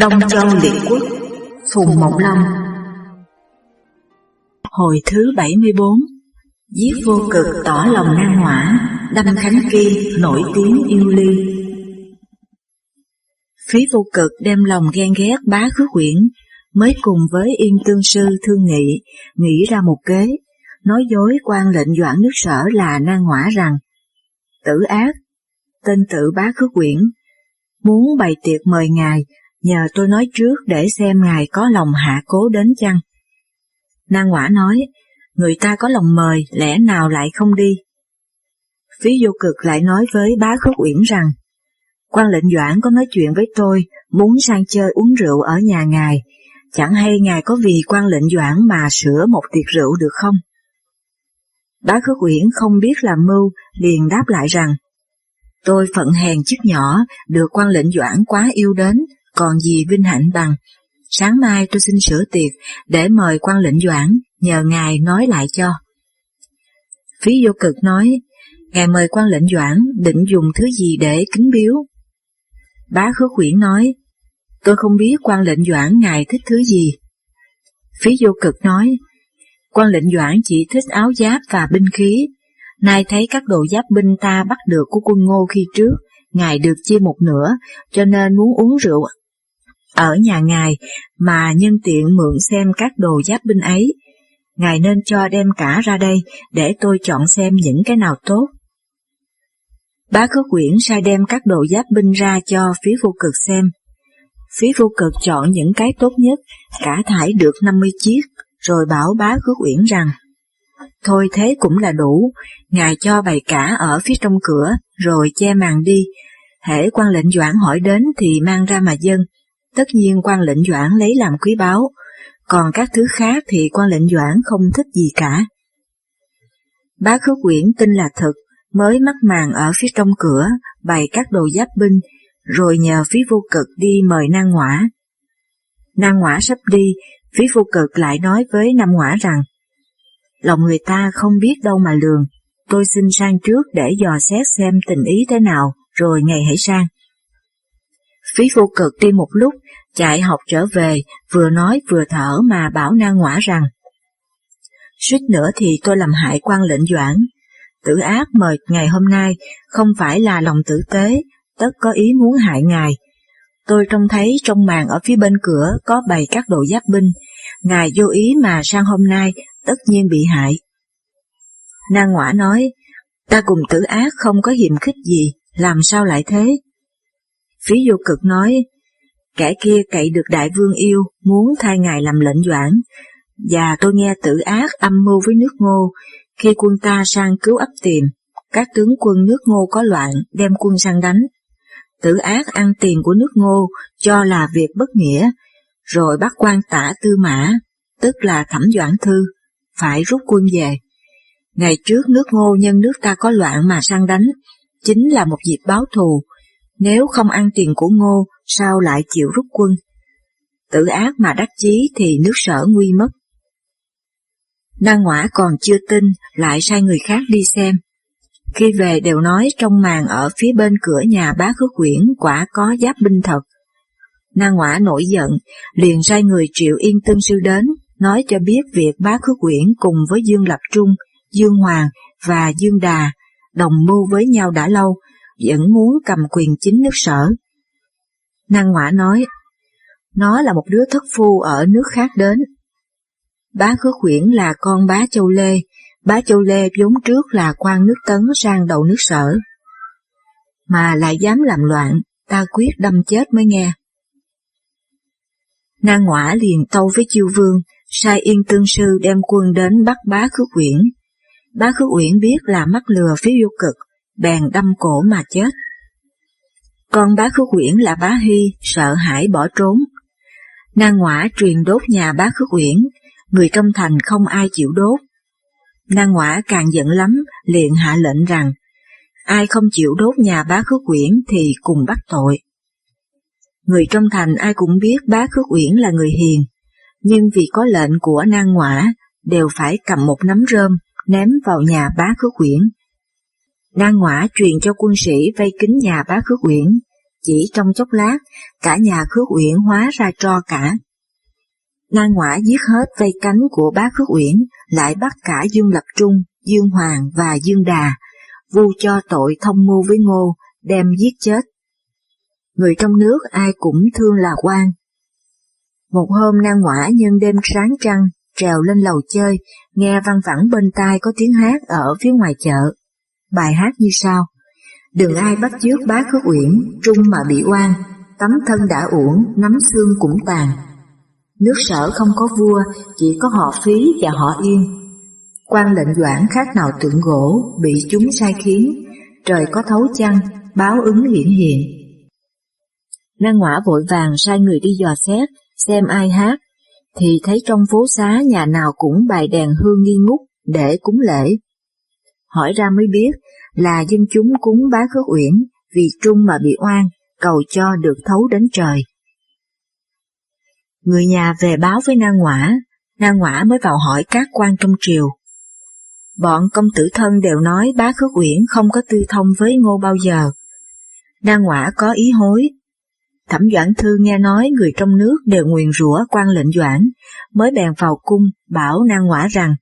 Đông Châu Liệt Quốc Phùng Mộng Long. Hồi thứ 74 Giết vô cực tỏ lòng nan hỏa Đâm Khánh Ki nổi tiếng yêu ly. Phí vô cực đem lòng ghen ghét bá khứ quyển Mới cùng với Yên Tương Sư thương nghị Nghĩ ra một kế Nói dối quan lệnh doãn nước sở là nan hỏa rằng Tử ác Tên tự bá khứ quyển Muốn bày tiệc mời ngài nhờ tôi nói trước để xem ngài có lòng hạ cố đến chăng. Nang quả nói, người ta có lòng mời, lẽ nào lại không đi? Phí vô cực lại nói với bá khúc uyển rằng, quan lệnh doãn có nói chuyện với tôi, muốn sang chơi uống rượu ở nhà ngài, chẳng hay ngài có vì quan lệnh doãn mà sửa một tiệc rượu được không? Bá khước uyển không biết làm mưu, liền đáp lại rằng, tôi phận hèn chức nhỏ, được quan lệnh doãn quá yêu đến, còn gì vinh hạnh bằng. Sáng mai tôi xin sửa tiệc để mời quan lệnh doãn, nhờ ngài nói lại cho. Phí vô cực nói, ngài mời quan lệnh doãn định dùng thứ gì để kính biếu. Bá khứa khuyển nói, tôi không biết quan lệnh doãn ngài thích thứ gì. Phí vô cực nói, quan lệnh doãn chỉ thích áo giáp và binh khí, nay thấy các đồ giáp binh ta bắt được của quân ngô khi trước, ngài được chia một nửa, cho nên muốn uống rượu ở nhà ngài mà nhân tiện mượn xem các đồ giáp binh ấy. Ngài nên cho đem cả ra đây để tôi chọn xem những cái nào tốt. Bá Khước Quyển sai đem các đồ giáp binh ra cho phía vô cực xem. Phía vô cực chọn những cái tốt nhất, cả thải được 50 chiếc, rồi bảo bá Khước Quyển rằng, Thôi thế cũng là đủ, ngài cho bày cả ở phía trong cửa, rồi che màn đi, hễ quan lệnh doãn hỏi đến thì mang ra mà dân, tất nhiên quan lệnh doãn lấy làm quý báu, còn các thứ khác thì quan lệnh doãn không thích gì cả. Bá khứ quyển tin là thật, mới mắc màn ở phía trong cửa, bày các đồ giáp binh, rồi nhờ phí vô cực đi mời Nang Ngoã. Nang Ngoã sắp đi, phí vô cực lại nói với Nam Ngoã rằng, lòng người ta không biết đâu mà lường, tôi xin sang trước để dò xét xem tình ý thế nào, rồi ngày hãy sang. Phí vô cực đi một lúc, chạy học trở về, vừa nói vừa thở mà bảo na ngõa rằng Suýt nữa thì tôi làm hại quan lệnh doãn. Tử ác mời ngày hôm nay không phải là lòng tử tế, tất có ý muốn hại ngài. Tôi trông thấy trong màn ở phía bên cửa có bày các đồ giáp binh, ngài vô ý mà sang hôm nay tất nhiên bị hại. Na ngõa nói, ta cùng tử ác không có hiềm khích gì, làm sao lại thế? Phí vô cực nói, kẻ kia cậy được đại vương yêu, muốn thay ngài làm lệnh doãn, và tôi nghe tử ác âm mưu với nước ngô, khi quân ta sang cứu ấp tiền, các tướng quân nước ngô có loạn đem quân sang đánh. Tử ác ăn tiền của nước ngô cho là việc bất nghĩa, rồi bắt quan tả tư mã, tức là thẩm doãn thư, phải rút quân về. Ngày trước nước ngô nhân nước ta có loạn mà sang đánh, chính là một dịp báo thù, nếu không ăn tiền của ngô, sao lại chịu rút quân? Tự ác mà đắc chí thì nước sở nguy mất. Năng Ngoã còn chưa tin, lại sai người khác đi xem. Khi về đều nói trong màn ở phía bên cửa nhà bá khước quyển quả có giáp binh thật. Na Ngoã nổi giận, liền sai người triệu yên tương sư đến, nói cho biết việc bá khước quyển cùng với Dương Lập Trung, Dương Hoàng và Dương Đà đồng mưu với nhau đã lâu, vẫn muốn cầm quyền chính nước sở. Năng ngoã nói, nó là một đứa thất phu ở nước khác đến. Bá Khước Khuyển là con bá Châu Lê, bá Châu Lê vốn trước là quan nước Tấn sang đầu nước sở. Mà lại dám làm loạn, ta quyết đâm chết mới nghe. Nang ngõa liền tâu với chiêu vương, sai yên tương sư đem quân đến bắt bá khước uyển. Bá khước uyển biết là mắc lừa phía vô cực, bèn đâm cổ mà chết. Con bá khước uyển là bá Hy, sợ hãi bỏ trốn. Nang ngõa truyền đốt nhà bá khước uyển, người trong thành không ai chịu đốt. Nang ngõa càng giận lắm, liền hạ lệnh rằng, ai không chịu đốt nhà bá khước uyển thì cùng bắt tội. Người trong thành ai cũng biết bá khước uyển là người hiền, nhưng vì có lệnh của nang ngõa, đều phải cầm một nắm rơm, ném vào nhà bá khước uyển Nang Ngoã truyền cho quân sĩ vây kính nhà bá khước uyển, chỉ trong chốc lát, cả nhà khước uyển hóa ra tro cả. Nan Ngoã giết hết vây cánh của bá khước uyển, lại bắt cả Dương Lập Trung, Dương Hoàng và Dương Đà, vu cho tội thông mưu với Ngô, đem giết chết. Người trong nước ai cũng thương là quan. Một hôm Nan Ngoã nhân đêm sáng trăng, trèo lên lầu chơi, nghe văng vẳng bên tai có tiếng hát ở phía ngoài chợ. Bài hát như sau. Đừng ai bắt chước bá khước uyển, trung mà bị oan, tấm thân đã uổng, nắm xương cũng tàn. Nước sở không có vua, chỉ có họ phí và họ yên. quan lệnh doãn khác nào tượng gỗ, bị chúng sai khiến, trời có thấu chăng, báo ứng hiển hiện. Năng ngõa vội vàng sai người đi dò xét, xem ai hát, thì thấy trong phố xá nhà nào cũng bài đèn hương nghi ngút để cúng lễ. Hỏi ra mới biết là dân chúng cúng bá khước uyển vì trung mà bị oan, cầu cho được thấu đến trời. Người nhà về báo với Na Ngoã, Na Ngoã mới vào hỏi các quan trong triều. Bọn công tử thân đều nói bá khước uyển không có tư thông với ngô bao giờ. Na Ngoã có ý hối, Thẩm Doãn Thư nghe nói người trong nước đều nguyền rủa quan lệnh Doãn, mới bèn vào cung bảo na Ngoã rằng,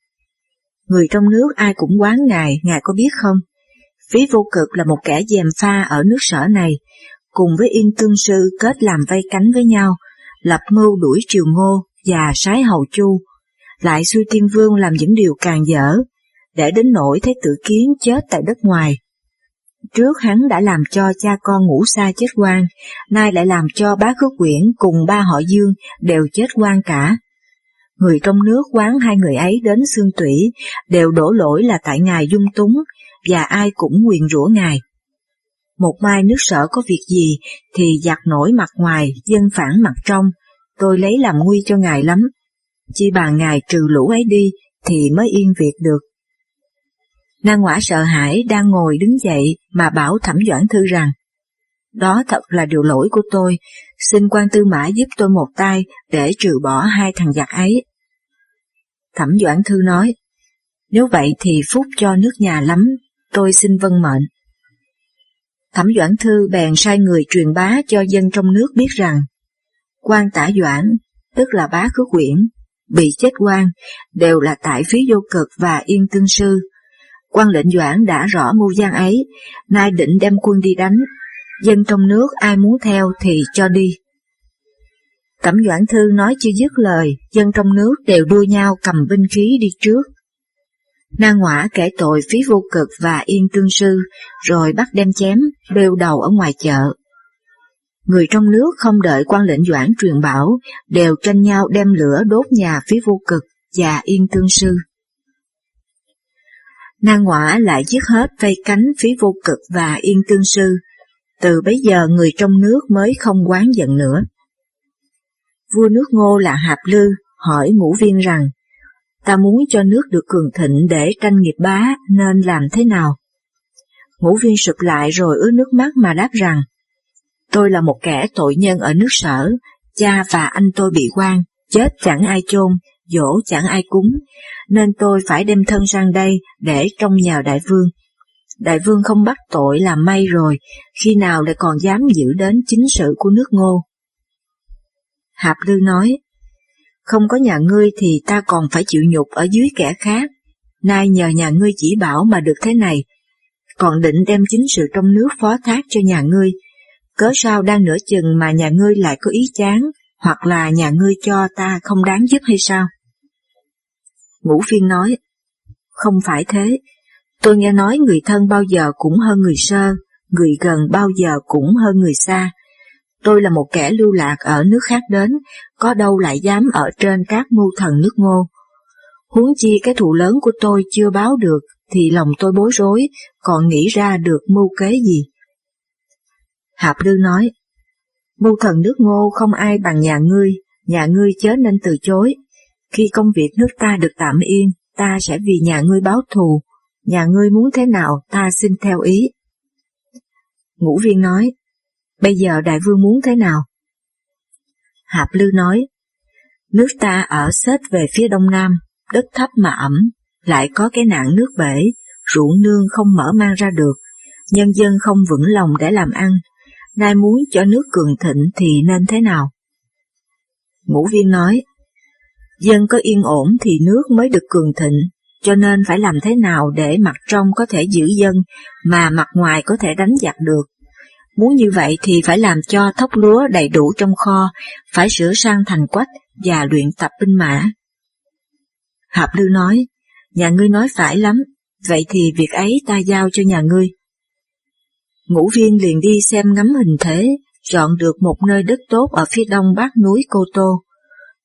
người trong nước ai cũng quán ngài, ngài có biết không? Phí vô cực là một kẻ dèm pha ở nước sở này, cùng với Yên Tương Sư kết làm vây cánh với nhau, lập mưu đuổi triều ngô và sái hầu chu, lại xui tiên vương làm những điều càng dở, để đến nỗi thấy tự kiến chết tại đất ngoài. Trước hắn đã làm cho cha con ngủ xa chết quan, nay lại làm cho bá khước quyển cùng ba họ dương đều chết quan cả. Người trong nước quán hai người ấy đến xương tủy, đều đổ lỗi là tại ngài dung túng, và ai cũng nguyền rủa ngài. Một mai nước sở có việc gì thì giặt nổi mặt ngoài, dân phản mặt trong, tôi lấy làm nguy cho ngài lắm. Chỉ bà ngài trừ lũ ấy đi thì mới yên việc được. Nàng Ngoã sợ hãi đang ngồi đứng dậy mà bảo Thẩm Doãn Thư rằng, đó thật là điều lỗi của tôi, xin quan tư mã giúp tôi một tay để trừ bỏ hai thằng giặc ấy. Thẩm Doãn Thư nói, nếu vậy thì phúc cho nước nhà lắm, tôi xin vân mệnh. Thẩm Doãn Thư bèn sai người truyền bá cho dân trong nước biết rằng, quan tả Doãn, tức là bá khước quyển, bị chết quan, đều là tại phí vô cực và yên tương sư, quan lệnh Doãn đã rõ mưu gian ấy, nay định đem quân đi đánh, dân trong nước ai muốn theo thì cho đi. Cẩm Doãn Thư nói chưa dứt lời, dân trong nước đều đua nhau cầm binh khí đi trước. Na Ngoã kể tội phí vô cực và yên tương sư, rồi bắt đem chém, bêu đầu ở ngoài chợ. Người trong nước không đợi quan lệnh Doãn truyền bảo, đều tranh nhau đem lửa đốt nhà phí vô cực và yên tương sư. Na Ngoã lại giết hết vây cánh phí vô cực và yên tương sư, từ bấy giờ người trong nước mới không quán giận nữa. Vua nước ngô là Hạp Lư hỏi ngũ viên rằng, ta muốn cho nước được cường thịnh để tranh nghiệp bá nên làm thế nào? Ngũ viên sụp lại rồi ướt nước mắt mà đáp rằng, tôi là một kẻ tội nhân ở nước sở, cha và anh tôi bị quan, chết chẳng ai chôn, dỗ chẳng ai cúng, nên tôi phải đem thân sang đây để trông nhờ đại vương. Đại vương không bắt tội là may rồi, khi nào lại còn dám giữ đến chính sự của nước ngô. Hạp Lư nói, không có nhà ngươi thì ta còn phải chịu nhục ở dưới kẻ khác, nay nhờ nhà ngươi chỉ bảo mà được thế này, còn định đem chính sự trong nước phó thác cho nhà ngươi, cớ sao đang nửa chừng mà nhà ngươi lại có ý chán, hoặc là nhà ngươi cho ta không đáng giúp hay sao? Ngũ phiên nói, không phải thế, tôi nghe nói người thân bao giờ cũng hơn người sơ, người gần bao giờ cũng hơn người xa. Tôi là một kẻ lưu lạc ở nước khác đến, có đâu lại dám ở trên các mưu thần nước ngô. Huống chi cái thù lớn của tôi chưa báo được, thì lòng tôi bối rối, còn nghĩ ra được mưu kế gì. Hạp Lư nói, mưu thần nước ngô không ai bằng nhà ngươi, nhà ngươi chớ nên từ chối, khi công việc nước ta được tạm yên, ta sẽ vì nhà ngươi báo thù, nhà ngươi muốn thế nào ta xin theo ý. Ngũ viên nói, bây giờ đại vương muốn thế nào? Hạp Lư nói, nước ta ở xếp về phía đông nam, đất thấp mà ẩm, lại có cái nạn nước bể, ruộng nương không mở mang ra được, nhân dân không vững lòng để làm ăn, nay muốn cho nước cường thịnh thì nên thế nào? Ngũ viên nói, dân có yên ổn thì nước mới được cường thịnh, cho nên phải làm thế nào để mặt trong có thể giữ dân mà mặt ngoài có thể đánh giặc được. Muốn như vậy thì phải làm cho thóc lúa đầy đủ trong kho, phải sửa sang thành quách và luyện tập binh mã. Hạp Lư nói, nhà ngươi nói phải lắm, vậy thì việc ấy ta giao cho nhà ngươi. Ngũ viên liền đi xem ngắm hình thế, chọn được một nơi đất tốt ở phía đông bắc núi Cô Tô.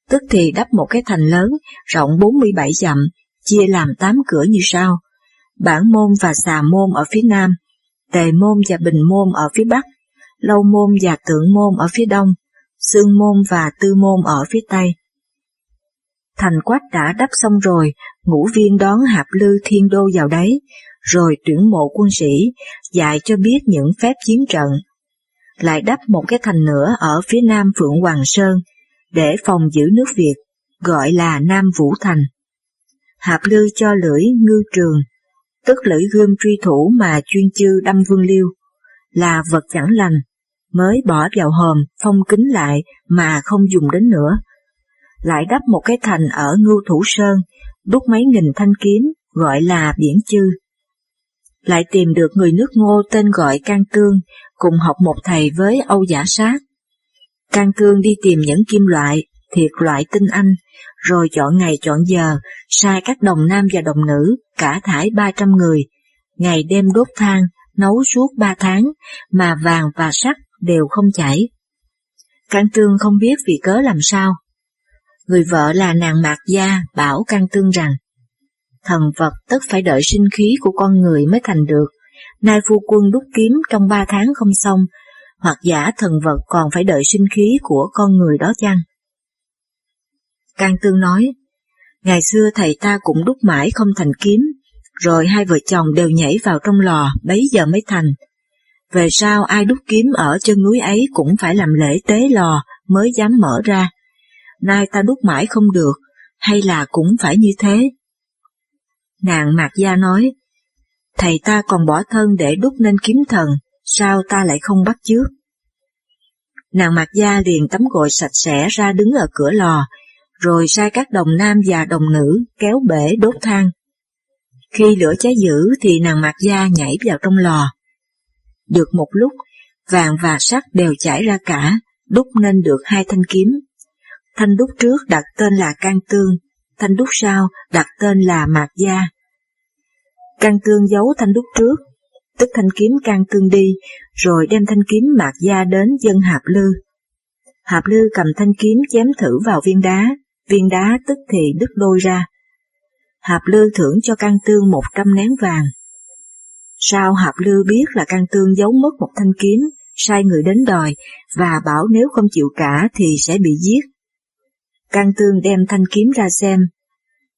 Tức thì đắp một cái thành lớn, rộng 47 dặm, chia làm 8 cửa như sau. Bản môn và xà môn ở phía nam, tề môn và bình môn ở phía bắc, lâu môn và tượng môn ở phía đông, xương môn và tư môn ở phía tây. Thành quách đã đắp xong rồi, ngũ viên đón hạp lư thiên đô vào đấy, rồi tuyển mộ quân sĩ, dạy cho biết những phép chiến trận. Lại đắp một cái thành nữa ở phía nam Phượng Hoàng Sơn, để phòng giữ nước Việt, gọi là Nam Vũ Thành. Hạp lư cho lưỡi ngư trường, tức lưỡi gươm truy thủ mà chuyên chư đâm vương liêu, là vật chẳng lành, mới bỏ vào hòm, phong kính lại mà không dùng đến nữa. Lại đắp một cái thành ở Ngưu Thủ Sơn, đúc mấy nghìn thanh kiếm, gọi là biển chư. Lại tìm được người nước ngô tên gọi Can Cương, cùng học một thầy với Âu Giả Sát. Can Cương đi tìm những kim loại, thiệt loại tinh anh, rồi chọn ngày chọn giờ, sai các đồng nam và đồng nữ, cả thải 300 người, ngày đêm đốt than, nấu suốt ba tháng, mà vàng và sắt đều không chảy. Can Tương không biết vì cớ làm sao. Người vợ là nàng Mạc Gia bảo Can Tương rằng, thần vật tất phải đợi sinh khí của con người mới thành được, nay phu quân đúc kiếm trong ba tháng không xong, hoặc giả thần vật còn phải đợi sinh khí của con người đó chăng? Cang Tương nói, ngày xưa thầy ta cũng đúc mãi không thành kiếm, rồi hai vợ chồng đều nhảy vào trong lò, bấy giờ mới thành. Về sau ai đúc kiếm ở chân núi ấy cũng phải làm lễ tế lò mới dám mở ra. Nay ta đúc mãi không được, hay là cũng phải như thế? Nàng Mạc Gia nói, thầy ta còn bỏ thân để đúc nên kiếm thần, sao ta lại không bắt chước? Nàng Mạc Gia liền tắm gội sạch sẽ ra đứng ở cửa lò, rồi sai các đồng nam và đồng nữ kéo bể đốt than. Khi lửa cháy dữ thì nàng Mạc Gia nhảy vào trong lò. Được một lúc, vàng và sắt đều chảy ra cả, đúc nên được hai thanh kiếm. Thanh đúc trước đặt tên là Can Tương, thanh đúc sau đặt tên là Mạc Gia. Can Tương giấu thanh đúc trước, tức thanh kiếm Can Tương đi, rồi đem thanh kiếm Mạc Gia đến dân Hạp Lư. Hạp Lư cầm thanh kiếm chém thử vào viên đá, viên đá tức thì đứt đôi ra. Hạp Lư thưởng cho Can Tương một trăm nén vàng. Sao Hạp Lư biết là Can Tương giấu mất một thanh kiếm, sai người đến đòi, và bảo nếu không chịu cả thì sẽ bị giết. Can Tương đem thanh kiếm ra xem.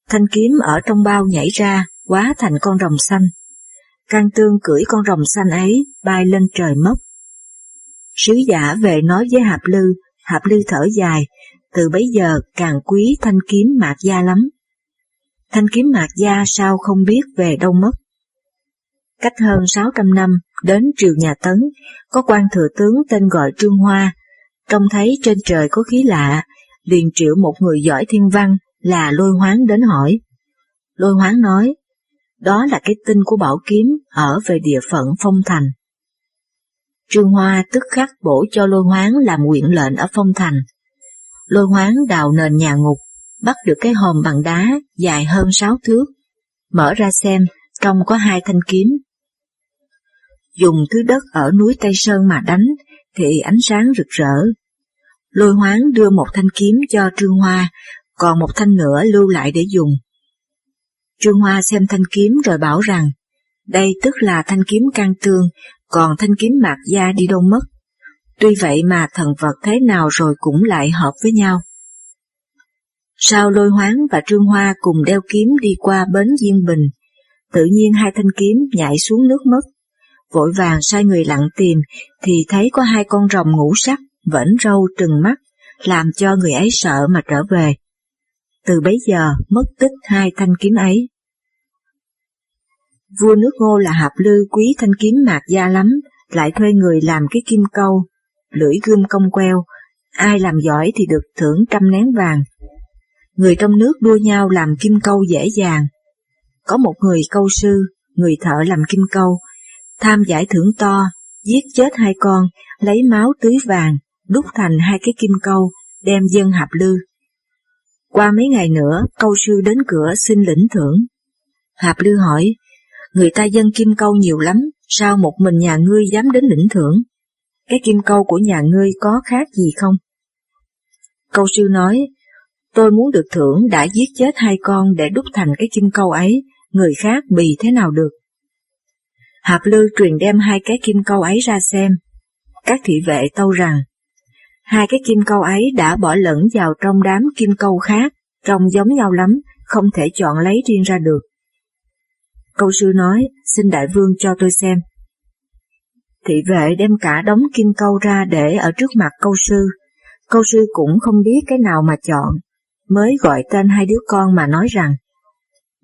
Thanh kiếm ở trong bao nhảy ra, quá thành con rồng xanh. Can Tương cưỡi con rồng xanh ấy, bay lên trời mất. Sứ giả về nói với Hạp Lư, Hạp Lư thở dài, từ bấy giờ càng quý thanh kiếm mạc gia lắm. Thanh kiếm mạc gia sao không biết về đâu mất. Cách hơn 600 năm, đến triều nhà Tấn, có quan thừa tướng tên gọi Trương Hoa, trông thấy trên trời có khí lạ, liền triệu một người giỏi thiên văn là Lôi Hoáng đến hỏi. Lôi Hoáng nói, đó là cái tinh của bảo kiếm ở về địa phận Phong Thành. Trương Hoa tức khắc bổ cho Lôi Hoáng làm quyện lệnh ở Phong Thành. Lôi Hoáng đào nền nhà ngục, bắt được cái hòm bằng đá dài hơn sáu thước. Mở ra xem, trong có hai thanh kiếm. Dùng thứ đất ở núi Tây Sơn mà đánh, thì ánh sáng rực rỡ. Lôi hoáng đưa một thanh kiếm cho Trương Hoa, còn một thanh nữa lưu lại để dùng. Trương Hoa xem thanh kiếm rồi bảo rằng, đây tức là thanh kiếm can tương, còn thanh kiếm mạc gia đi đâu mất. Tuy vậy mà thần vật thế nào rồi cũng lại hợp với nhau. Sau lôi hoáng và trương hoa cùng đeo kiếm đi qua bến Diên Bình, tự nhiên hai thanh kiếm nhảy xuống nước mất. Vội vàng sai người lặng tìm thì thấy có hai con rồng ngủ sắc, vẫn râu trừng mắt, làm cho người ấy sợ mà trở về. Từ bấy giờ mất tích hai thanh kiếm ấy. Vua nước ngô là Hạp Lư quý thanh kiếm mạc gia lắm, lại thuê người làm cái kim câu, lưỡi gươm cong queo, ai làm giỏi thì được thưởng trăm nén vàng. Người trong nước đua nhau làm kim câu dễ dàng. Có một người câu sư, người thợ làm kim câu, tham giải thưởng to, giết chết hai con, lấy máu tưới vàng, đúc thành hai cái kim câu, đem dân hạp lư. Qua mấy ngày nữa, câu sư đến cửa xin lĩnh thưởng. Hạp lư hỏi, người ta dân kim câu nhiều lắm, sao một mình nhà ngươi dám đến lĩnh thưởng? Cái kim câu của nhà ngươi có khác gì không? Câu sư nói, tôi muốn được thưởng đã giết chết hai con để đúc thành cái kim câu ấy, người khác bì thế nào được. Hạp lư truyền đem hai cái kim câu ấy ra xem. Các thị vệ tâu rằng, hai cái kim câu ấy đã bỏ lẫn vào trong đám kim câu khác, trông giống nhau lắm, không thể chọn lấy riêng ra được. Câu sư nói, xin đại vương cho tôi xem. Thị vệ đem cả đống kim câu ra để ở trước mặt câu sư. Câu sư cũng không biết cái nào mà chọn, mới gọi tên hai đứa con mà nói rằng,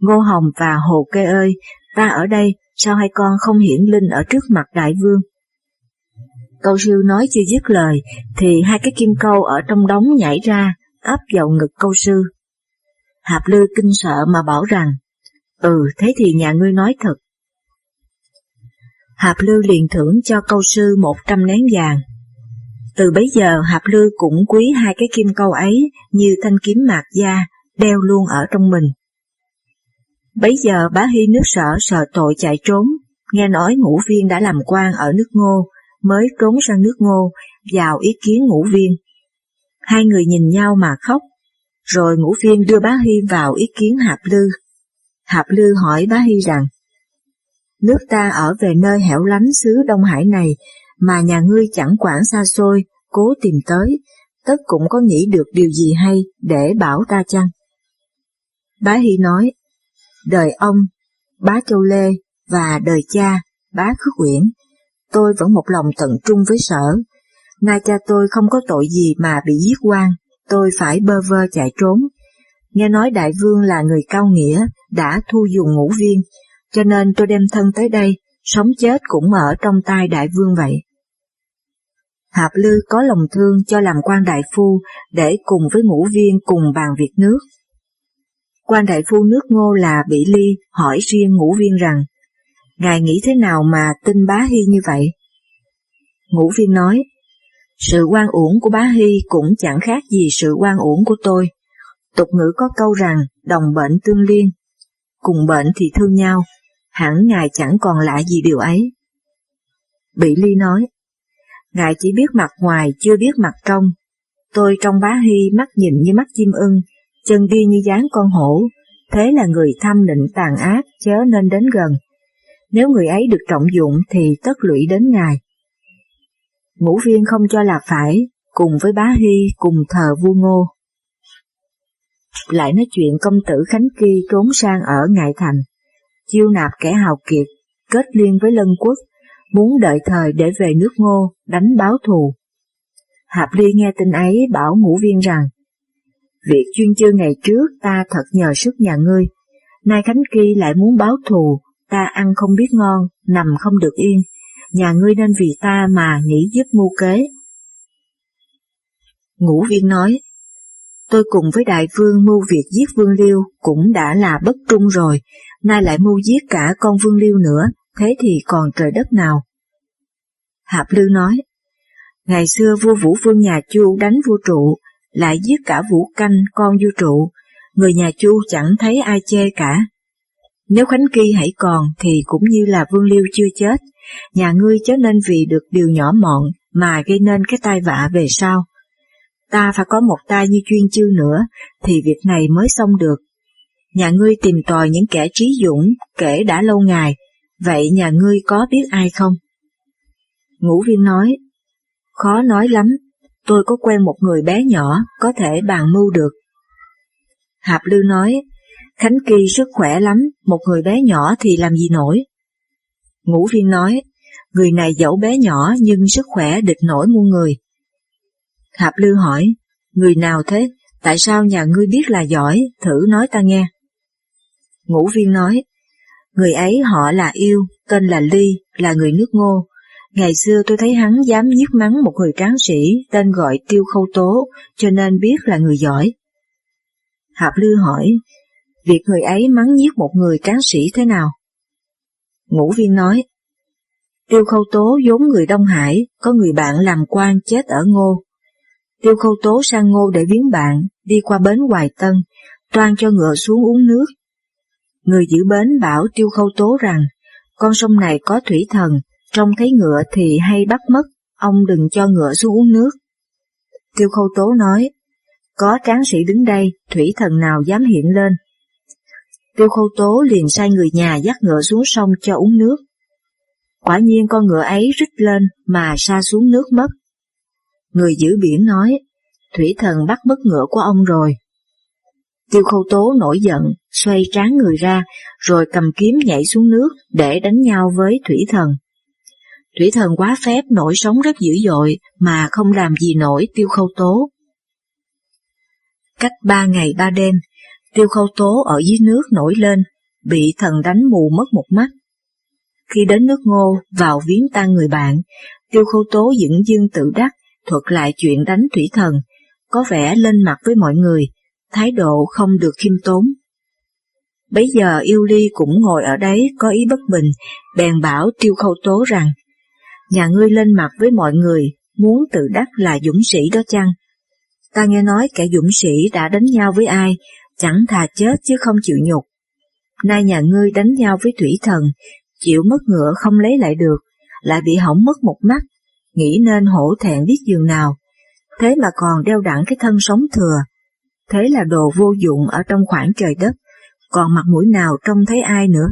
Ngô Hồng và Hồ Kê ơi, ta ở đây, sao hai con không hiển linh ở trước mặt đại vương? Câu sư nói chưa dứt lời, thì hai cái kim câu ở trong đống nhảy ra, áp vào ngực câu sư. Hạp lư kinh sợ mà bảo rằng, ừ thế thì nhà ngươi nói thật. Hạp lư liền thưởng cho câu sư một trăm nén vàng. Từ bấy giờ Hạp lư cũng quý hai cái kim câu ấy như thanh kiếm mạc da, đeo luôn ở trong mình. Bấy giờ bá Hy nước sở sợ tội chạy trốn, nghe nói ngũ viên đã làm quan ở nước ngô, mới trốn sang nước ngô, vào ý kiến ngũ viên. Hai người nhìn nhau mà khóc, rồi ngũ viên đưa bá Hy vào ý kiến Hạp Lư. Hạp Lư hỏi bá Hy rằng, Nước ta ở về nơi hẻo lánh xứ Đông Hải này, mà nhà ngươi chẳng quản xa xôi, cố tìm tới, tất cũng có nghĩ được điều gì hay để bảo ta chăng? Bá Hy nói, đời ông, bá Châu Lê và đời cha, bá Khước Quyển, tôi vẫn một lòng tận trung với sở. Nay cha tôi không có tội gì mà bị giết quan, tôi phải bơ vơ chạy trốn. Nghe nói đại vương là người cao nghĩa, đã thu dùng ngũ viên, cho nên tôi đem thân tới đây, sống chết cũng ở trong tay đại vương vậy. Hạp Lư có lòng thương cho làm quan đại phu để cùng với ngũ viên cùng bàn việc nước. Quan đại phu nước ngô là Bị Ly hỏi riêng ngũ viên rằng, Ngài nghĩ thế nào mà tin bá Hy như vậy? Ngũ viên nói, sự quan uổng của bá Hy cũng chẳng khác gì sự quan uổng của tôi. Tục ngữ có câu rằng đồng bệnh tương liên, cùng bệnh thì thương nhau, hẳn ngài chẳng còn lạ gì điều ấy. Bị Ly nói, ngài chỉ biết mặt ngoài chưa biết mặt trong, tôi trong bá Hy mắt nhìn như mắt chim ưng, chân đi như dáng con hổ, thế là người thâm định tàn ác chớ nên đến gần. Nếu người ấy được trọng dụng thì tất lụy đến ngài. Ngũ viên không cho là phải, cùng với bá Hy cùng thờ vua ngô. Lại nói chuyện công tử Khánh Kỳ trốn sang ở Ngại Thành, chiêu nạp kẻ hào kiệt, kết liên với lân quốc, muốn đợi thời để về nước ngô, đánh báo thù. Hạp Ly nghe tin ấy bảo ngũ viên rằng, Việc chuyên chư ngày trước ta thật nhờ sức nhà ngươi, nay Khánh Kỳ lại muốn báo thù, ta ăn không biết ngon, nằm không được yên, nhà ngươi nên vì ta mà nghĩ giúp mưu kế. Ngũ viên nói, tôi cùng với đại vương mưu việc giết vương liêu cũng đã là bất trung rồi, nay lại mưu giết cả con vương liêu nữa, thế thì còn trời đất nào? Hạp Lư nói, ngày xưa vua Vũ Vương nhà Chu đánh vua trụ, lại giết cả Vũ Canh con vua trụ, người nhà Chu chẳng thấy ai chê cả. Nếu Khánh Kỳ hãy còn thì cũng như là Vương Liêu chưa chết, nhà ngươi chớ nên vì được điều nhỏ mọn mà gây nên cái tai vạ về sau. Ta phải có một tay như chuyên chư nữa thì việc này mới xong được. Nhà ngươi tìm tòi những kẻ trí dũng kể đã lâu ngày, vậy nhà ngươi có biết ai không? Ngũ viên nói, khó nói lắm, tôi có quen một người bé nhỏ có thể bàn mưu được. Hạp Lư nói, Khánh Kỳ sức khỏe lắm, một người bé nhỏ thì làm gì nổi. Ngũ viên nói, người này dẫu bé nhỏ nhưng sức khỏe địch nổi muôn người. Hạp Lư hỏi, người nào thế, tại sao nhà ngươi biết là giỏi, thử nói ta nghe. Ngũ viên nói, người ấy họ là Yêu, tên là Ly, là người nước ngô, Ngày xưa tôi thấy hắn dám giết mắng một người tráng sĩ tên gọi Tiêu Khâu Tố, cho nên biết là người giỏi. Hạp Lư hỏi, việc người ấy mắng giết một người tráng sĩ thế nào? Ngũ viên nói, Tiêu Khâu Tố vốn người Đông Hải, có người bạn làm quan chết ở Ngô. Tiêu Khâu Tố sang Ngô để viếng bạn, đi qua bến Hoài Tân, toan cho ngựa xuống uống nước. Người giữ bến bảo Tiêu Khâu Tố rằng, con sông này có thủy thần, trông thấy ngựa thì hay bắt mất, ông đừng cho ngựa xuống uống nước. Tiêu Khâu Tố nói, có tráng sĩ đứng đây, thủy thần nào dám hiện lên. Tiêu Khâu Tố liền sai người nhà dắt ngựa xuống sông cho uống nước. Quả nhiên con ngựa ấy rít lên mà sa xuống nước mất. Người giữ biển nói, thủy thần bắt mất ngựa của ông rồi. Tiêu khâu tố nổi giận, xoay trán người ra, rồi cầm kiếm nhảy xuống nước để đánh nhau với thủy thần. Thủy thần quá phép nổi sóng rất dữ dội mà không làm gì nổi tiêu khâu tố. Cách ba ngày ba đêm, tiêu khâu tố ở dưới nước nổi lên, bị thần đánh mù mất một mắt. Khi đến nước ngô, vào viếng tang người bạn, tiêu khâu tố dựng dương tự đắc, thuật lại chuyện đánh thủy thần, có vẻ lên mặt với mọi người, thái độ không được khiêm tốn. Bấy giờ yêu ly cũng ngồi ở đấy có ý bất bình, bèn bảo tiêu khâu tố rằng, nhà ngươi lên mặt với mọi người, muốn tự đắc là dũng sĩ đó chăng? Ta nghe nói kẻ dũng sĩ đã đánh nhau với ai, chẳng thà chết chứ không chịu nhục. Nay nhà ngươi đánh nhau với thủy thần, chịu mất ngựa không lấy lại được, lại bị hỏng mất một mắt, nghĩ nên hổ thẹn biết giường nào, thế mà còn đeo đẳng cái thân sống thừa. Thế là đồ vô dụng ở trong khoảng trời đất, còn mặt mũi nào trông thấy ai nữa.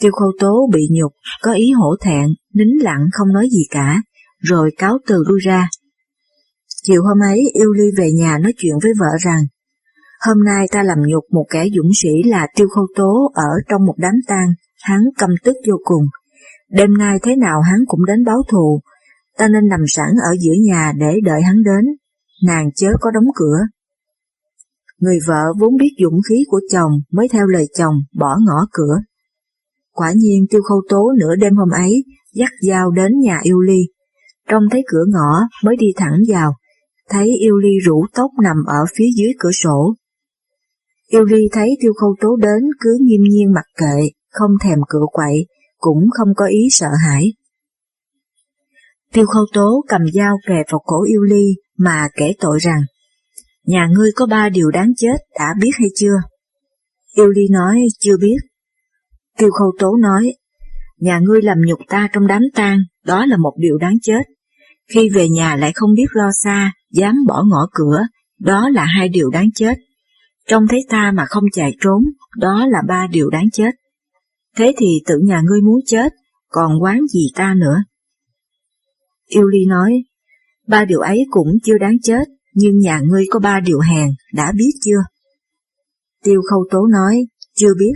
Tiêu khâu tố bị nhục, có ý hổ thẹn, nín lặng không nói gì cả, rồi cáo từ lui ra. Chiều hôm ấy yêu ly về nhà nói chuyện với vợ rằng, hôm nay ta làm nhục một kẻ dũng sĩ là tiêu khâu tố ở trong một đám tang, hắn căm tức vô cùng. Đêm nay thế nào hắn cũng đến báo thù, ta nên nằm sẵn ở giữa nhà để đợi hắn đến, nàng chớ có đóng cửa. Người vợ vốn biết dũng khí của chồng mới theo lời chồng bỏ ngõ cửa. Quả nhiên tiêu khâu tố nửa đêm hôm ấy dắt dao đến nhà yêu ly, trông thấy cửa ngõ mới đi thẳng vào, thấy yêu ly rủ tóc nằm ở phía dưới cửa sổ. Yêu ly thấy tiêu khâu tố đến cứ nghiêm nhiên mặc kệ, không thèm cửa quậy, cũng không có ý sợ hãi. Tiêu khâu tố cầm dao kề vào cổ yêu ly mà kể tội rằng, nhà ngươi có ba điều đáng chết, đã biết hay chưa? Yêu ly nói, chưa biết. Tiêu khâu tố nói, nhà ngươi làm nhục ta trong đám tang, đó là một điều đáng chết. Khi về nhà lại không biết lo xa, dám bỏ ngõ cửa, đó là hai điều đáng chết. Trông thấy ta mà không chạy trốn, đó là ba điều đáng chết. Thế thì tự nhà ngươi muốn chết, còn quán gì ta nữa? Yêu Ly nói, ba điều ấy cũng chưa đáng chết, nhưng nhà ngươi có ba điều hèn, đã biết chưa? Tiêu Khâu Tố nói, chưa biết.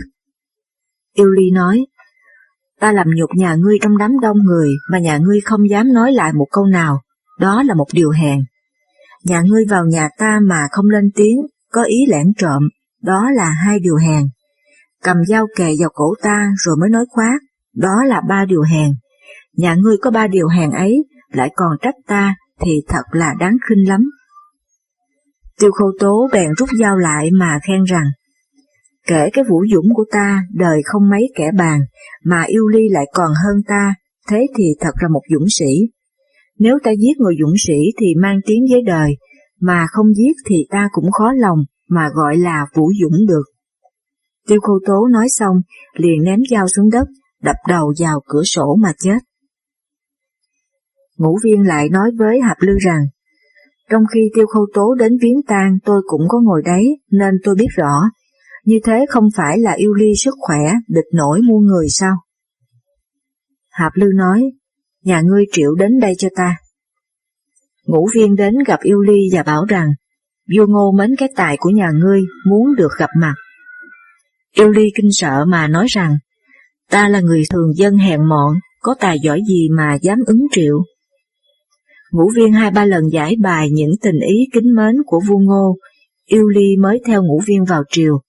Yêu Ly nói, ta làm nhục nhà ngươi trong đám đông người mà nhà ngươi không dám nói lại một câu nào, đó là một điều hèn. Nhà ngươi vào nhà ta mà không lên tiếng, có ý lẻn trộm, đó là hai điều hèn. Cầm dao kề vào cổ ta rồi mới nói khoác, đó là ba điều hèn. Nhà ngươi có ba điều hèn ấy, lại còn trách ta thì thật là đáng khinh lắm. Tiêu khâu tố bèn rút dao lại mà khen rằng, kể cái vũ dũng của ta đời không mấy kẻ bàn, mà yêu ly lại còn hơn ta, thế thì thật là một dũng sĩ. Nếu ta giết người dũng sĩ thì mang tiếng với đời, mà không giết thì ta cũng khó lòng mà gọi là vũ dũng được. Tiêu khâu tố nói xong, liền ném dao xuống đất, đập đầu vào cửa sổ mà chết. Ngũ viên lại nói với Hạp Lư rằng, trong khi tiêu khâu tố đến viếng tang tôi cũng có ngồi đấy nên tôi biết rõ, như thế không phải là yêu ly sức khỏe, địch nổi muôn người sao? Hạp Lư nói, nhà ngươi triệu đến đây cho ta. Ngũ viên đến gặp yêu ly và bảo rằng, vua ngô mến cái tài của nhà ngươi muốn được gặp mặt. Yêu ly kinh sợ mà nói rằng, ta là người thường dân hèn mọn, có tài giỏi gì mà dám ứng triệu. Ngũ viên hai ba lần giải bài những tình ý kính mến của vua Ngô, yêu ly mới theo ngũ viên vào triều.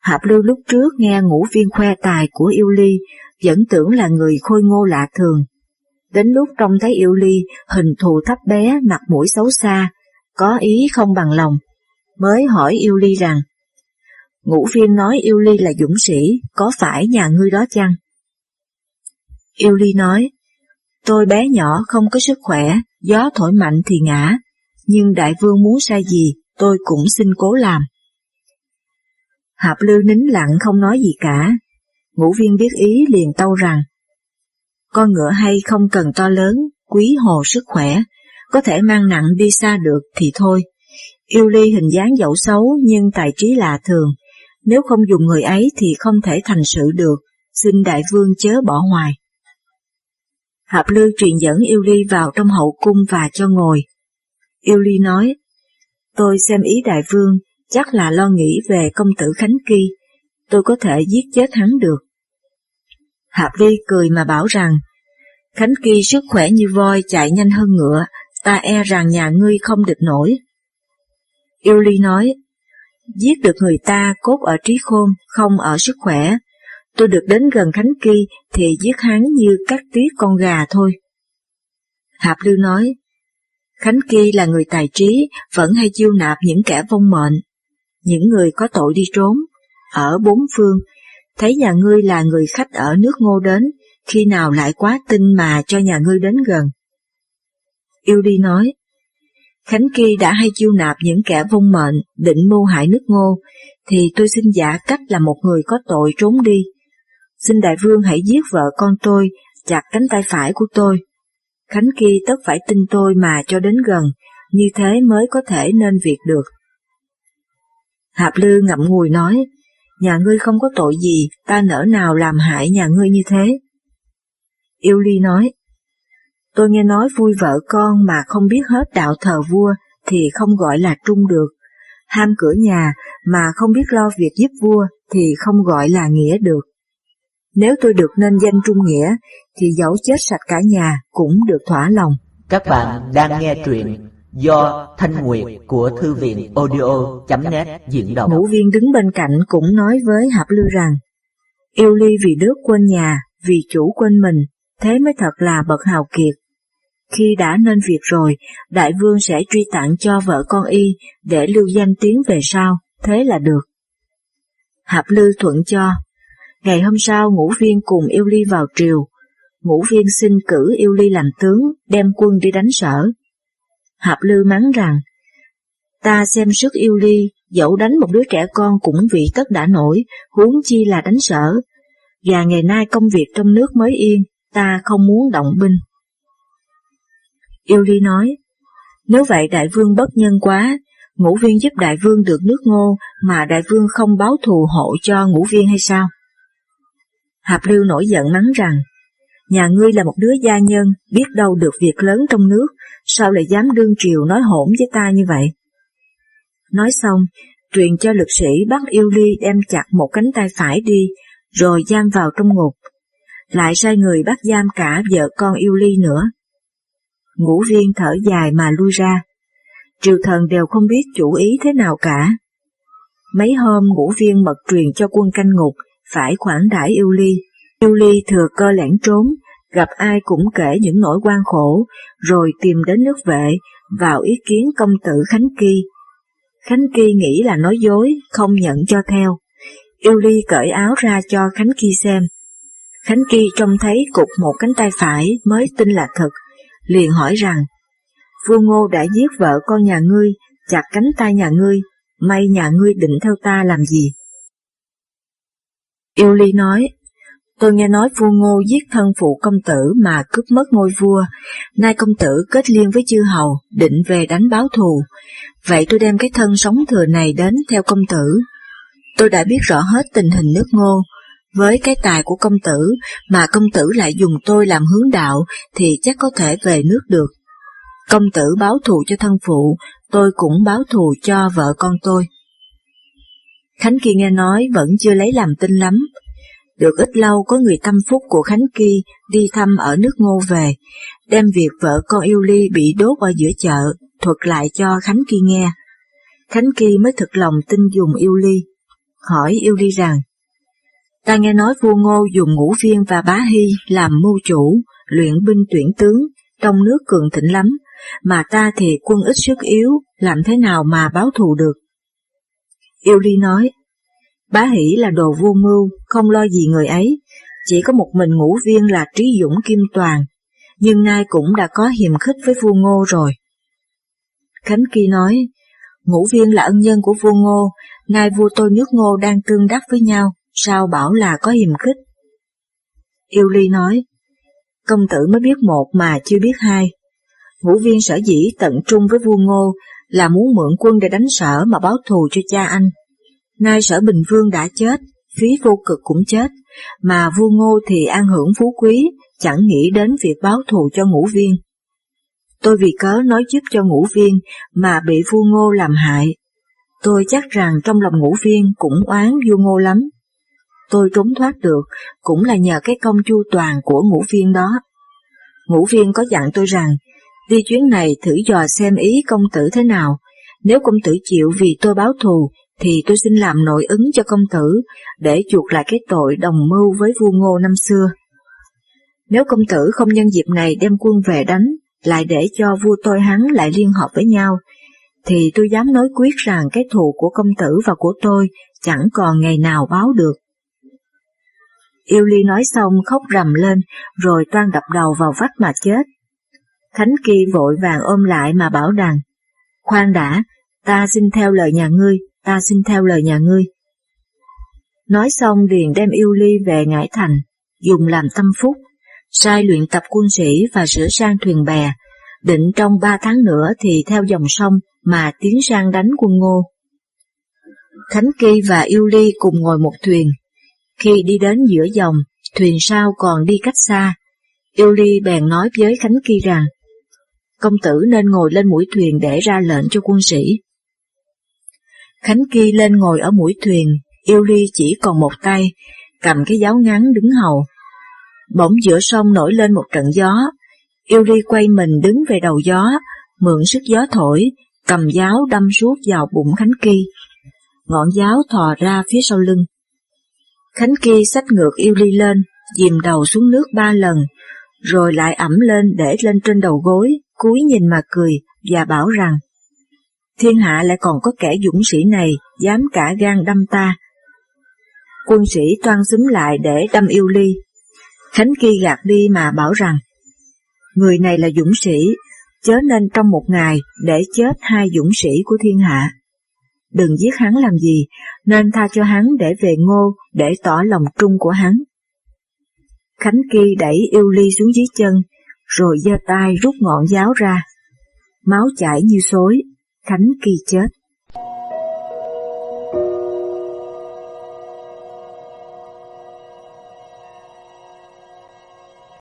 Hạp lưu lúc trước nghe ngũ viên khoe tài của yêu ly, vẫn tưởng là người khôi ngô lạ thường. Đến lúc trông thấy Yêu Ly hình thù thấp bé, mặt mũi xấu xa, có ý không bằng lòng, mới hỏi Yêu Ly rằng, Ngũ viên nói Yêu Ly là dũng sĩ, có phải nhà ngươi đó chăng? Yêu Ly nói, tôi bé nhỏ không có sức khỏe, gió thổi mạnh thì ngã, nhưng đại vương muốn sai gì, tôi cũng xin cố làm. Hạp lưu nín lặng không nói gì cả, ngũ viên biết ý liền tâu rằng, con ngựa hay không cần to lớn, quý hồ sức khỏe, có thể mang nặng đi xa được thì thôi. Yêu ly hình dáng dẫu xấu nhưng tài trí lạ thường, nếu không dùng người ấy thì không thể thành sự được, xin đại vương chớ bỏ hoài. Hạp Lư truyền dẫn Yêu Ly vào trong hậu cung và cho ngồi. Yêu Ly nói, tôi xem ý đại vương, chắc là lo nghĩ về công tử Khánh Kỳ, tôi có thể giết chết hắn được. Hạp Ly cười mà bảo rằng, Khánh Kỳ sức khỏe như voi chạy nhanh hơn ngựa, ta e rằng nhà ngươi không địch nổi. Yêu Ly nói, giết được người ta cốt ở trí khôn, không ở sức khỏe. Tôi được đến gần Khánh Kỳ thì giết hắn như cắt tiết con gà thôi. Hạp Lưu nói, Khánh Kỳ là người tài trí, vẫn hay chiêu nạp những kẻ vong mệnh, những người có tội đi trốn, ở bốn phương, thấy nhà ngươi là người khách ở nước ngô đến, khi nào lại quá tin mà cho nhà ngươi đến gần. Yêu đi nói, Khánh Kỳ đã hay chiêu nạp những kẻ vong mệnh, định mưu hại nước ngô, thì tôi xin giả cách là một người có tội trốn đi. Xin đại vương hãy giết vợ con tôi, chặt cánh tay phải của tôi. Khánh Kỳ tất phải tin tôi mà cho đến gần, như thế mới có thể nên việc được. Hạp Lư ngậm ngùi nói, nhà ngươi không có tội gì, ta nỡ nào làm hại nhà ngươi như thế. Yêu Ly nói, tôi nghe nói vui vợ con mà không biết hết đạo thờ vua thì không gọi là trung được, ham cửa nhà mà không biết lo việc giúp vua thì không gọi là nghĩa được. Nếu tôi được nên danh trung nghĩa thì dẫu chết sạch cả nhà cũng được thỏa lòng. Các bạn đang nghe truyện do Thanh Nguyệt của Thư viện audio.net diễn đọc. Ngũ viên đứng bên cạnh cũng nói với Hạp Lưu rằng, yêu ly vì nước quên nhà, vì chủ quên mình, thế mới thật là bậc hào kiệt. Khi đã nên việc rồi, đại vương sẽ truy tặng cho vợ con y để lưu danh tiếng về sau, thế là được. Hạp Lư thuận cho. Ngày hôm sau ngũ viên cùng yêu ly vào triều. Ngũ viên xin cử yêu ly làm tướng, đem quân đi đánh sở. Hạp Lư mắng rằng, ta xem sức yêu ly, dẫu đánh một đứa trẻ con cũng vị tất đã nổi, huống chi là đánh sở, và ngày nay công việc trong nước mới yên, ta không muốn động binh. Yêu ly nói, nếu vậy đại vương bất nhân quá, ngũ viên giúp đại vương được nước ngô mà đại vương không báo thù hộ cho ngũ viên hay sao? Hạp Lưu nổi giận mắng rằng, nhà ngươi là một đứa gia nhân, biết đâu được việc lớn trong nước, sao lại dám đương triều nói hỗn với ta như vậy? Nói xong, truyền cho lực sĩ bắt yêu ly đem chặt một cánh tay phải đi, rồi giam vào trong ngục. Lại sai người bắt giam cả vợ con yêu ly nữa. Ngũ viên thở dài mà lui ra. Triều thần đều không biết chủ ý thế nào cả. Mấy hôm ngũ viên mật truyền cho quân canh ngục, phải khoản đãi yêu ly. Yêu ly thừa cơ lẻn trốn, gặp ai cũng kể những nỗi quan khổ, rồi tìm đến nước vệ, vào ý kiến công tử Khánh Kỳ. Khánh Kỳ nghĩ là nói dối, không nhận cho theo. Yêu Ly cởi áo ra cho Khánh Kỳ xem. Khánh Kỳ trông thấy cục một cánh tay phải mới tin là thật, liền hỏi rằng, Vua Ngô đã giết vợ con nhà ngươi, chặt cánh tay nhà ngươi, may nhà ngươi định theo ta làm gì? Yêu Ly nói, Tôi nghe nói vua ngô giết thân phụ công tử mà cướp mất ngôi vua, nay công tử kết liên với chư hầu, định về đánh báo thù. Vậy tôi đem cái thân sống thừa này đến theo công tử. Tôi đã biết rõ hết tình hình nước ngô, với cái tài của công tử mà công tử lại dùng tôi làm hướng đạo thì chắc có thể về nước được. Công tử báo thù cho thân phụ, tôi cũng báo thù cho vợ con tôi. Khánh Kỳ nghe nói vẫn chưa lấy làm tin lắm, được ít lâu có người tâm phúc của Khánh Kỳ đi thăm ở nước ngô về, đem việc vợ con yêu ly bị đốt ở giữa chợ, thuật lại cho Khánh Kỳ nghe. Khánh Kỳ mới thực lòng tin dùng yêu ly, hỏi yêu ly rằng, Ta nghe nói vua Ngô dùng ngũ viên và bá hy làm mưu chủ, luyện binh tuyển tướng, trong nước cường thịnh lắm, mà ta thì quân ít sức yếu, làm thế nào mà báo thù được? Yêu Ly nói, bá hỷ là đồ vô mưu, không lo gì người ấy, chỉ có một mình ngũ viên là trí dũng kim toàn, nhưng nay cũng đã có hiềm khích với vua Ngô rồi. Khánh Kỳ nói, ngũ viên là ân nhân của vua Ngô, nay vua tôi nước Ngô đang tương đắc với nhau, sao bảo là có hiềm khích? Yêu Ly nói, công tử mới biết một mà chưa biết hai. Ngũ viên sở dĩ tận trung với vua Ngô là muốn mượn quân để đánh sở mà báo thù cho cha anh. Nay sở Bình Vương đã chết, phí vô cực cũng chết, mà vua Ngô thì an hưởng phú quý, chẳng nghĩ đến việc báo thù cho ngũ viên. Tôi vì cớ nói giúp cho ngũ viên mà bị vua Ngô làm hại. Tôi chắc rằng trong lòng ngũ viên cũng oán vua Ngô lắm. Tôi trốn thoát được cũng là nhờ cái công chu toàn của ngũ viên đó. Ngũ viên có dặn tôi rằng, đi chuyến này thử dò xem ý công tử thế nào, nếu công tử chịu vì tôi báo thù thì tôi xin làm nội ứng cho công tử để chuộc lại cái tội đồng mưu với vua Ngô năm xưa. Nếu công tử không nhân dịp này đem quân về đánh, lại để cho vua tôi hắn lại liên hợp với nhau, thì tôi dám nói quyết rằng cái thù của công tử và của tôi chẳng còn ngày nào báo được. Yêu Ly nói xong khóc rầm lên, rồi toan đập đầu vào vách mà chết. Thánh Kỳ vội vàng ôm lại mà bảo rằng, khoan đã, ta xin theo lời nhà ngươi, ta xin theo lời nhà ngươi. Nói xong liền đem Yêu Ly về Ngải Thành, dùng làm tâm phúc, sai luyện tập quân sĩ và sửa sang thuyền bè, định trong ba tháng nữa thì theo dòng sông mà tiến sang đánh quân ngô. Khánh Kỳ và Yêu Ly cùng ngồi một thuyền. Khi đi đến giữa dòng, thuyền sau còn đi cách xa. Yêu Ly bèn nói với Khánh Kỳ rằng, công tử nên ngồi lên mũi thuyền để ra lệnh cho quân sĩ. Khánh Kỳ lên ngồi ở mũi thuyền, Yêu Ly chỉ còn một tay, cầm cái giáo ngắn đứng hầu. Bỗng giữa sông nổi lên một trận gió, Yêu Ly quay mình đứng về đầu gió, mượn sức gió thổi, cầm giáo đâm suốt vào bụng Khánh Kỳ. Ngọn giáo thò ra phía sau lưng. Khánh Kỳ xách ngược Yêu Ly lên, dìm đầu xuống nước ba lần, rồi lại ẩm lên để lên trên đầu gối, cúi nhìn mà cười và bảo rằng thiên hạ lại còn có kẻ dũng sĩ này dám cả gan đâm ta. Quân sĩ toan xúm lại để đâm yêu ly. Khánh Kỳ gạt đi mà bảo rằng, người này là dũng sĩ, chớ nên trong một ngày để chết hai dũng sĩ của thiên hạ. Đừng giết hắn làm gì, nên tha cho hắn để về ngô để tỏ lòng trung của hắn. Khánh Kỳ đẩy yêu ly xuống dưới chân, rồi giơ tay rút ngọn giáo ra. Máu chảy như xối, Khánh Kỳ chết.